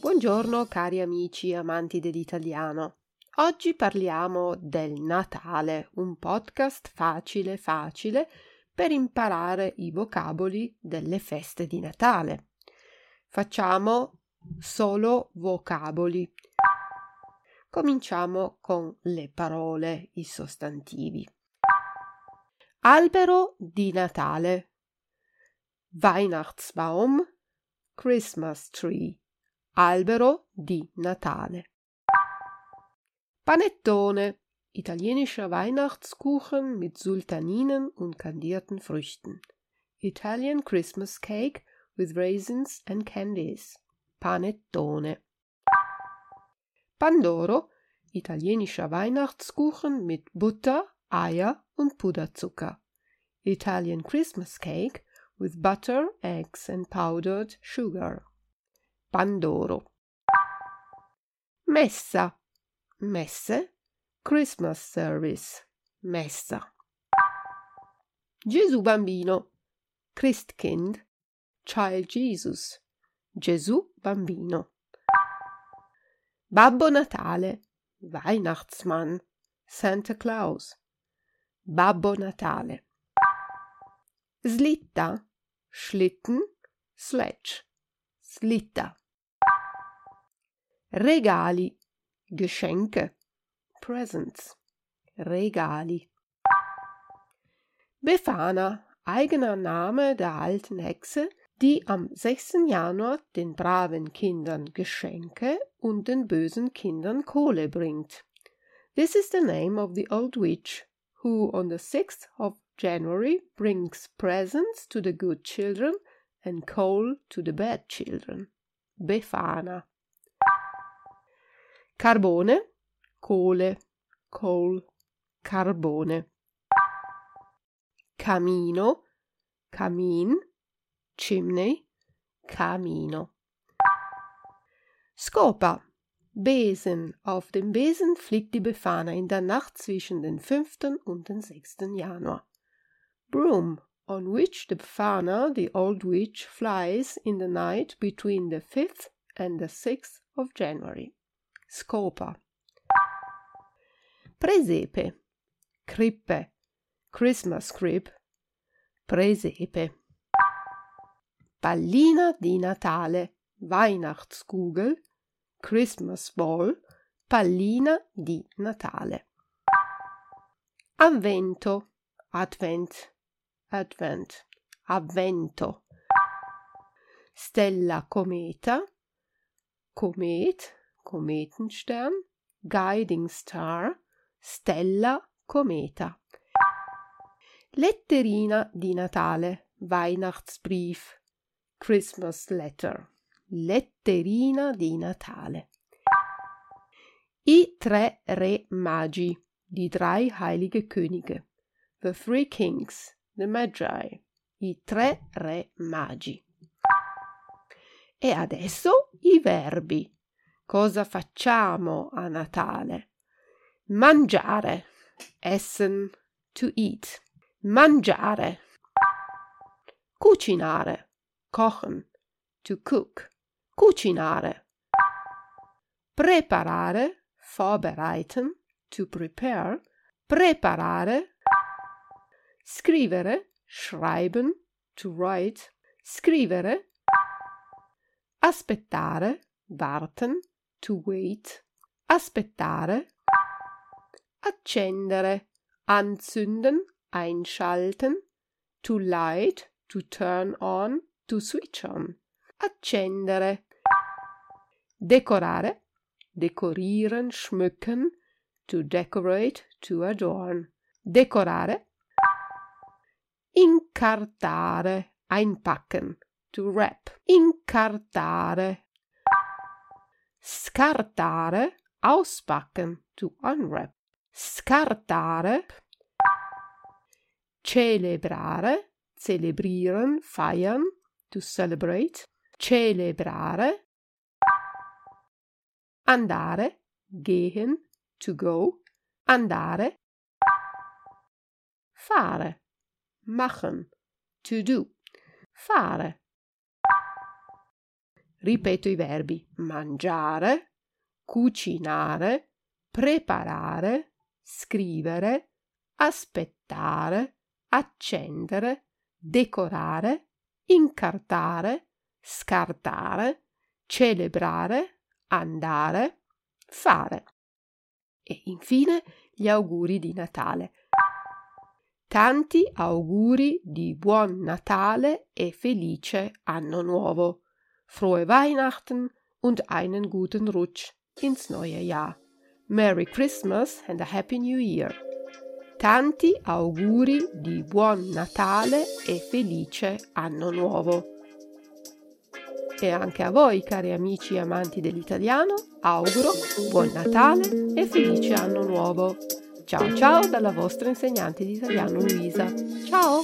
Buongiorno cari amici amanti dell'italiano. Oggi parliamo del Natale, un podcast facile facile per imparare i vocaboli delle feste di Natale. Facciamo solo vocaboli. Cominciamo con le parole, i sostantivi. Albero di Natale. Weihnachtsbaum, Christmas tree. Albero di Natale. Panettone, italienischer Weihnachtskuchen mit Sultaninen und kandierten Früchten. Italian Christmas cake with raisins and candies. Panettone. Pandoro, italienischer Weihnachtskuchen mit Butter, Eier und Puderzucker. Italian Christmas cake with butter, eggs and powdered sugar. Pandoro. Messa. Messe. Christmas service. Messa. Gesù bambino. Christkind. Child Jesus. Gesù bambino. Babbo Natale. Weihnachtsmann. Santa Claus. Babbo Natale. Slitta. Schlitten. Sledge. Slitta. Regali. Geschenke. Presents. Regali. Befana, eigener Name der alten Hexe, die am 6. Januar den braven Kindern Geschenke und den bösen Kindern Kohle bringt. This is the name of the old witch who on the 6th of January brings presents to the good children and coal to the bad children. Befana. Carbone, Kohle, coal, carbone. Camino, camin, chimney, camino. Scopa, Besen. Auf dem Besen fliegt die Befana in der Nacht zwischen den 5. und den 6. Januar. Broom, on which the Befana, the old witch, flies in the night between the 5th and the 6th of January. Scopa. Presepe, Krippe, Christmas crib, Presepe. Pallina di Natale, Weihnachtskugel, Christmas ball, pallina di Natale. Avvento, Advent, Advent, Avvento. Stella cometa, Komet, Kometenstern, Guiding Star, Stella cometa. Letterina di Natale, Weihnachtsbrief, Christmas letter. Letterina di Natale. I tre re magi, die drei heilige Könige. The three kings, the magi. I tre re magi. E adesso i verbi. Cosa facciamo a Natale? Mangiare. Essen. To eat. Mangiare. Cucinare. Kochen. To cook cucinare, preparare, vorbereiten, to prepare, preparare, scrivere, schreiben, to write, scrivere, aspettare, warten, to wait, aspettare, accendere, anzünden, einschalten, to light, to turn on, to switch on, accendere, Decorare, dekorieren, schmücken, to decorate, to adorn. Decorare. Incartare, einpacken, to wrap. Incartare. Scartare, auspacken, to unwrap. Scartare. Celebrare, celebrieren, feiern, to celebrate. Celebrare andare, gehen, to go, andare, fare, machen, to do, fare. Ripeto i verbi mangiare, cucinare, preparare, scrivere, aspettare, accendere, decorare, incartare, scartare, celebrare, andare, fare. E infine gli auguri di Natale. Tanti auguri di buon Natale e felice Anno Nuovo. Frohe Weihnachten und einen guten Rutsch ins neue Jahr. Merry Christmas and a Happy New Year. Tanti auguri di buon Natale e felice Anno Nuovo. E anche a voi, cari amici e amanti dell'italiano, auguro buon Natale e felice Anno Nuovo. Ciao ciao dalla vostra insegnante di italiano Luisa. Ciao!